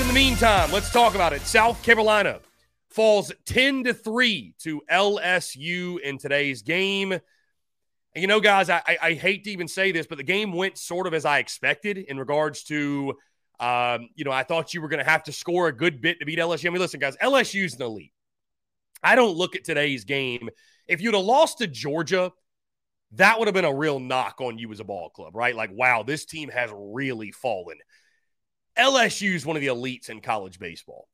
In the meantime, let's talk about it. South Carolina falls 10 to 3 to LSU in today's game. And you know, guys, I, I, hate to even say this, but the game went sort of as I expected in regards to, um, you know, I thought you were going to have to score a good bit to beat LSU. I mean, listen, guys, LSU's an elite. I don't look at today's game. If you'd have lost to Georgia, that would have been a real knock on you as a ball club, right? Like, wow, this team has really fallen. LSU is one of the elites in college baseball.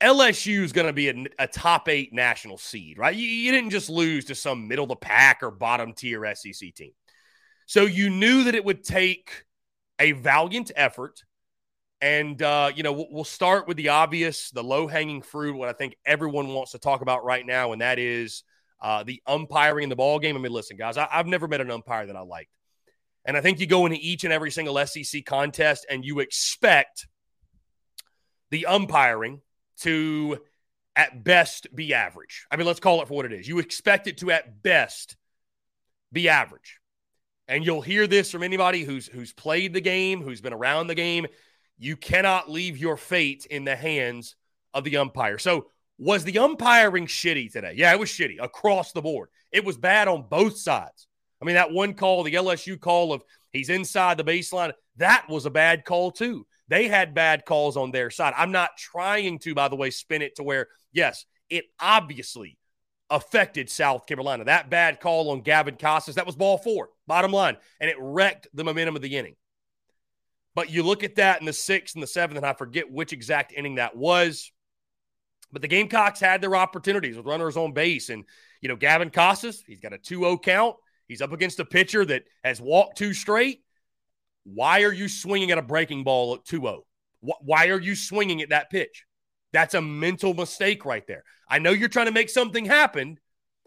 LSU is going to be a, a, top eight national seed, right? You, you, didn't just lose to some middle of the pack or bottom tier SEC team. So you knew that it would take a valiant effort. And, uh, you know, we'll, start with the obvious, the low hanging fruit, what I think everyone wants to talk about right now, and that is uh, the umpiring in the ball game. I mean, listen, guys, I, I've never met an umpire that I liked. And I think you go into each and every single SEC contest and you expect the umpiring to, at best, be average. I mean, let's call it for what it is. You expect it to, at best, be average. And you'll hear this from anybody who's who's played the game, who's been around the game. You cannot leave your fate in the hands of the umpire. So, Was the umpiring shitty today? Yeah, it was shitty across the board. It was bad on both sides. I mean, that one call, the LSU call of he's inside the baseline, that was a bad call too. They had bad calls on their side. I'm not trying to, by the way, spin it to where, yes, it obviously affected South Carolina. That bad call on Gavin Casas, that was ball four, bottom line, and it wrecked the momentum of the inning. But you look at that in the sixth and the seventh, and I forget which exact inning that was. But the Gamecocks had their opportunities with runners on base. And, you know, Gavin Casas, he's got a 2 0 count. He's up against a pitcher that has walked two straight. Why are you swinging at a breaking ball at 2 0? Why are you swinging at that pitch? That's a mental mistake right there. I know you're trying to make something happen,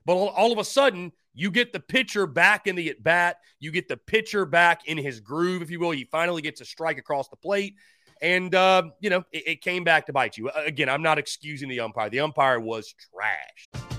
but all of a sudden, you get the pitcher back in the at bat. You get the pitcher back in his groove, if you will. He finally gets a strike across the plate. And, uh, you know, it, it came back to bite you. Again, I'm not excusing the umpire. The umpire was trash.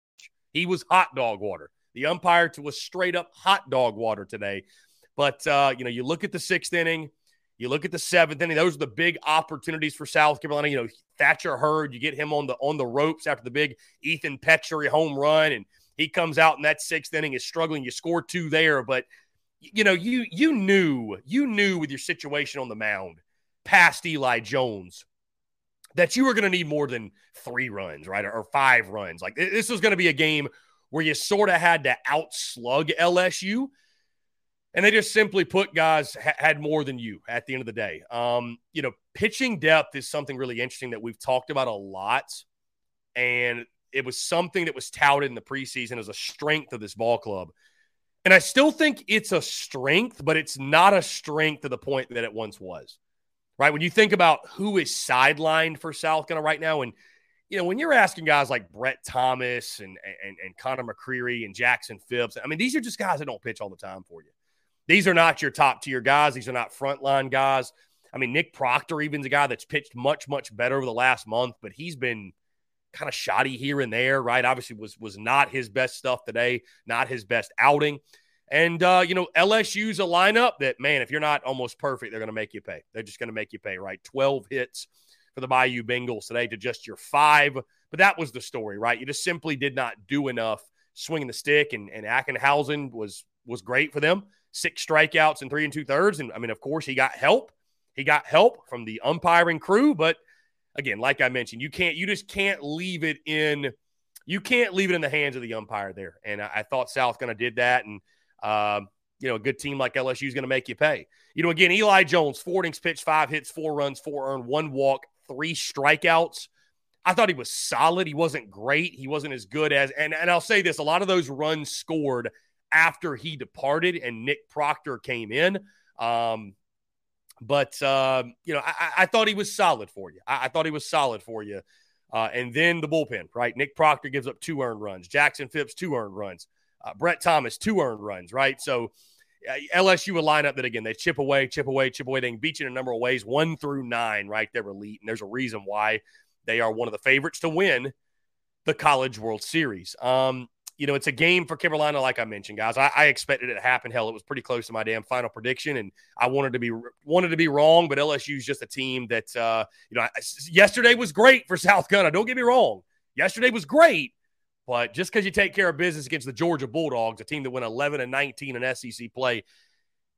He was hot dog water. The umpire to was straight up hot dog water today. But uh, you know, you look at the sixth inning, you look at the seventh inning. Those are the big opportunities for South Carolina. You know, Thatcher Hurd, you get him on the on the ropes after the big Ethan Petry home run, and he comes out in that sixth inning is struggling. You score two there, but you know, you you knew you knew with your situation on the mound past Eli Jones that you were going to need more than three runs, right? Or, five runs. Like this was going to be a game where you sort of had to outslug LSU. And they just simply put guys ha- had more than you at the end of the day. Um, you know, pitching depth is something really interesting that we've talked about a lot. And it was something that was touted in the preseason as a strength of this ball club. And I still think it's a strength, but it's not a strength to the point that it once was right? When you think about who is sidelined for South Carolina right now, and you know, when you're asking guys like Brett Thomas and and, and Connor McCreary and Jackson Phipps, I mean, these are just guys that don't pitch all the time for you. These are not your top tier guys. These are not frontline guys. I mean, Nick Proctor, even's a guy that's pitched much, much better over the last month, but he's been kind of shoddy here and there, right? Obviously, was was not his best stuff today, not his best outing. And, uh, you know, LSU's a lineup that, man, if you're not almost perfect, they're going to make you pay. They're just going to make you pay, right? 12 hits for the Bayou Bengals today to just your five. But that was the story, right? You just simply did not do enough swinging the stick. And, and Ackenhausen was was great for them. Six strikeouts and three and two thirds. And I mean, of course, he got help. He got help from the umpiring crew. But again, like I mentioned, you can't, you just can't leave it in, you can't leave it in the hands of the umpire there. And I, I thought South kind of did that. And um, you know, a good team like LSU is going to make you pay. You know, again, Eli Jones, four innings pitched, five hits, four runs, four earned, one walk, three strikeouts. I thought he was solid. He wasn't great. He wasn't as good as, and, and I'll say this a lot of those runs scored after he departed and Nick Proctor came in. Um, but, uh, you know, I, I, thought he was solid for you. I, I thought he was solid for you. Uh, and then the bullpen, right? Nick Proctor gives up two earned runs. Jackson Phipps, two earned runs. Uh, Brett Thomas, two earned runs, right? So uh, LSU would line up that again. They chip away, chip away, chip away. They can beat you in a number of ways, one through nine, right? They're elite. And there's a reason why they are one of the favorites to win the College World Series. Um, you know, it's a game for Carolina, like I mentioned, guys. I, I, expected it to happen. Hell, it was pretty close to my damn final prediction, and I wanted to be wanted to be wrong. But LSU is just a team that, uh, you know, I, yesterday was great for South Carolina. Don't get me wrong. Yesterday was great, but just because you take care of business against the Georgia Bulldogs, a team that went 11 and 19 in SEC play,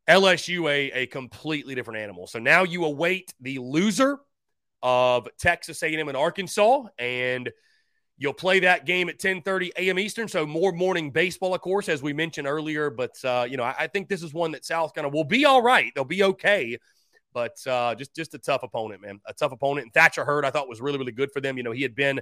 LSU a, a completely different animal. So now you await the loser of Texas A&M and Arkansas, and – You'll play that game at 10:30 a.m. Eastern, so more morning baseball, of course, as we mentioned earlier. But uh, you know, I, I, think this is one that South kind of will be all right. They'll be okay, but uh, just just a tough opponent, man. A tough opponent. And Thatcher Hurd, I thought was really really good for them. You know, he had been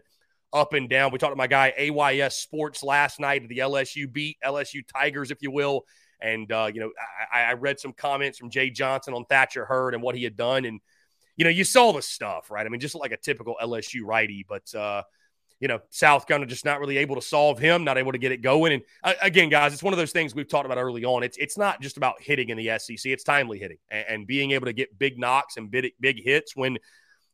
up and down. We talked to my guy AYS Sports last night, the LSU beat LSU Tigers, if you will. And uh, you know, I, I read some comments from Jay Johnson on Thatcher Hurd and what he had done, and you know, you saw the stuff, right? I mean, just like a typical LSU righty, but. uh you know, South kind of just not really able to solve him, not able to get it going. And uh, again, guys, it's one of those things we've talked about early on. It's it's not just about hitting in the SEC; it's timely hitting and, and being able to get big knocks and big big hits when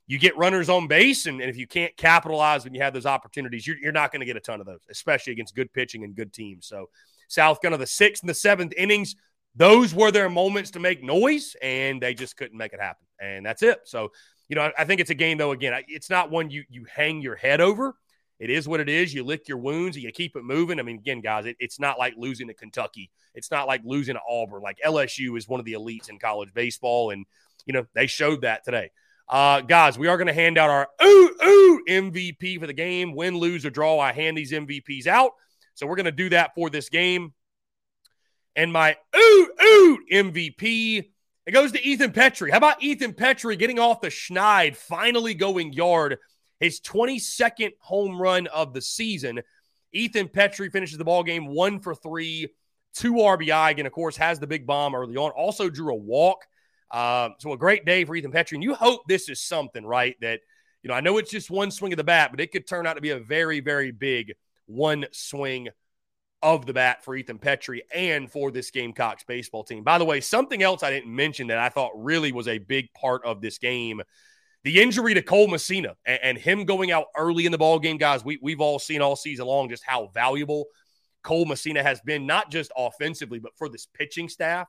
you get runners on base. And, and if you can't capitalize when you have those opportunities, you're, you're not going to get a ton of those, especially against good pitching and good teams. So South, of the sixth and the seventh innings, those were their moments to make noise, and they just couldn't make it happen. And that's it. So you know, I, I think it's a game though. Again, it's not one you you hang your head over it is what it is. You lick your wounds and you keep it moving. I mean, again, guys, it, it's not like losing to Kentucky. It's not like losing to Auburn. Like LSU is one of the elites in college baseball, and you know they showed that today. Uh, guys, we are going to hand out our Oot Oot MVP for the game. Win, lose, or draw. I hand these MVPs out. So we're going to do that for this game. And my Oot Oot MVP, it goes to Ethan Petry. How about Ethan Petry getting off the schneid, finally going yard? his 22nd home run of the season. Ethan Petry finishes the ball game one for three, two RBI. Again, of course, has the big bomb early on. Also drew a walk. Uh, so a great day for Ethan Petry. And you hope this is something, right? That, you know, I know it's just one swing of the bat, but it could turn out to be a very, very big one swing of the bat for Ethan Petry and for this Gamecocks baseball team. By the way, something else I didn't mention that I thought really was a big part of this game the injury to Cole Messina and, and, him going out early in the ball game, guys, we, we've all seen all season long just how valuable Cole Messina has been, not just offensively, but for this pitching staff,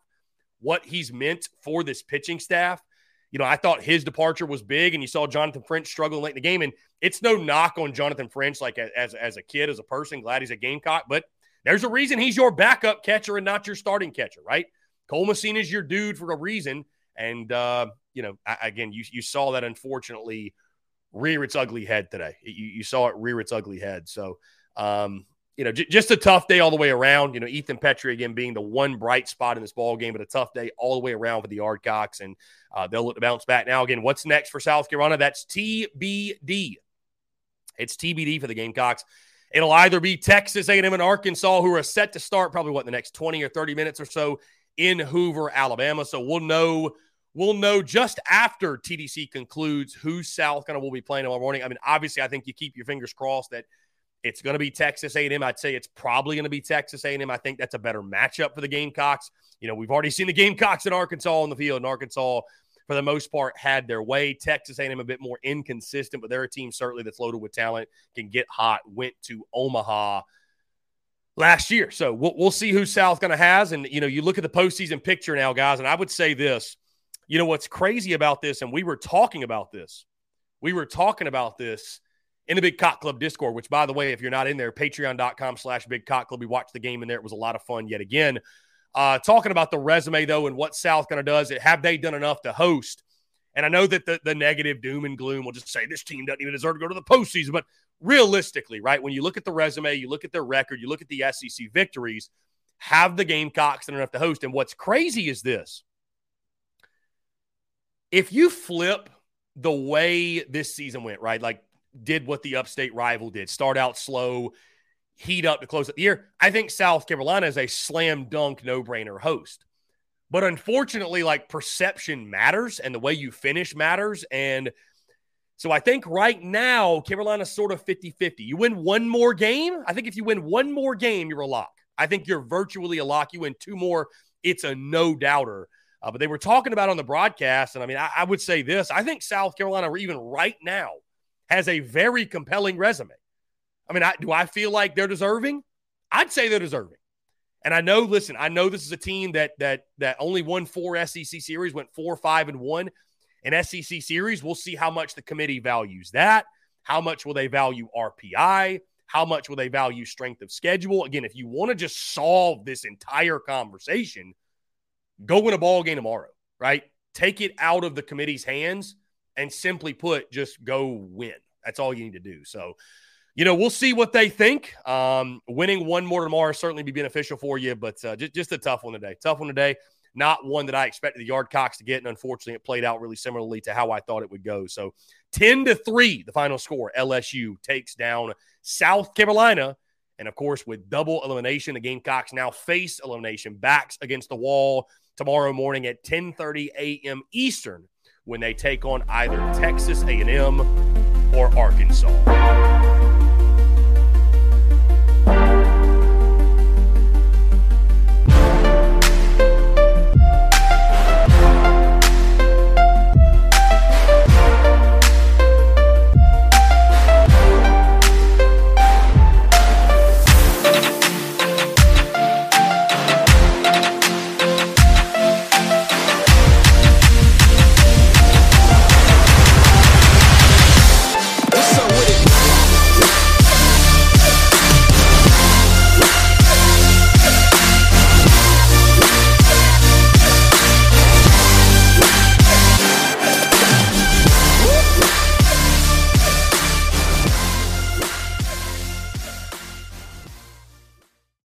what he's meant for this pitching staff. You know, I thought his departure was big, and you saw Jonathan French struggling late in the game. And it's no knock on Jonathan French, like as, as a kid, as a person, glad he's a Gamecock, but there's a reason he's your backup catcher and not your starting catcher, right? Cole Messina is your dude for a reason. And, uh, you know, again, you, you saw that unfortunately rear its ugly head today. You, you saw it rear its ugly head. So, um, you know, j- just a tough day all the way around. You know, Ethan Petry again being the one bright spot in this ball game, but a tough day all the way around for the Yardcocks, and uh, they'll look to bounce back. Now, again, what's next for South Carolina? That's TBD. It's TBD for the Gamecocks. It'll either be Texas A&M and Arkansas, who are set to start probably what the next twenty or thirty minutes or so in Hoover, Alabama. So we'll know We'll know just after TDC concludes who South Carolina will be playing tomorrow morning. I mean, obviously, I think you keep your fingers crossed that it's going to be Texas A&M. I'd say it's probably going to be Texas A&M. I think that's a better matchup for the Gamecocks. You know, we've already seen the Gamecocks in Arkansas on the field, and Arkansas, for the most part, had their way. Texas A&M a bit more inconsistent, but they're a team certainly that's loaded with talent, can get hot. Went to Omaha last year, so we'll, we'll see who South going to has. And you know, you look at the postseason picture now, guys, and I would say this you know what's crazy about this, and we were talking about this. We were talking about this in the Big Cock Club Discord, which, by the way, if you're not in there, patreon.com slash Big Cock Club. We watched the game in there. It was a lot of fun yet again. Uh, talking about the resume, though, and what South kind of does, it, have they done enough to host? And I know that the, the negative doom and gloom will just say this team doesn't even deserve to go to the postseason. But realistically, right, when you look at the resume, you look at their record, you look at the SEC victories, have the Gamecocks done enough to host? And what's crazy is this if you flip the way this season went, right? Like did what the upstate rival did, start out slow, heat up to close out the year. I think South Carolina is a slam dunk, no brainer host. But unfortunately, like perception matters and the way you finish matters. And so I think right now, Carolina's sort of 50 50. You win one more game. I think if you win one more game, you're a lock. I think you're virtually a lock. You win two more, it's a no doubter. Uh, but they were talking about on the broadcast, and I mean, I, I would say this: I think South Carolina, even right now, has a very compelling resume. I mean, I, do I feel like they're deserving? I'd say they're deserving. And I know, listen, I know this is a team that that that only won four SEC series, went four, five, and one in SEC series. We'll see how much the committee values that. How much will they value RPI? How much will they value strength of schedule? Again, if you want to just solve this entire conversation, go win a ball game tomorrow, right? Take it out of the committee's hands and simply put, just go win. That's all you need to do. So, you know, we'll see what they think. Um, winning one more tomorrow certainly be beneficial for you, but uh, just, just a tough one today. Tough one today. Not one that I expected the Yard Yardcocks to get, and unfortunately, it played out really similarly to how I thought it would go. So, ten to three, the final score. LSU takes down South Carolina, and of course, with double elimination, the Gamecocks now face elimination, backs against the wall tomorrow morning at 10:30 a.m. Eastern when they take on either Texas A&M or Arkansas.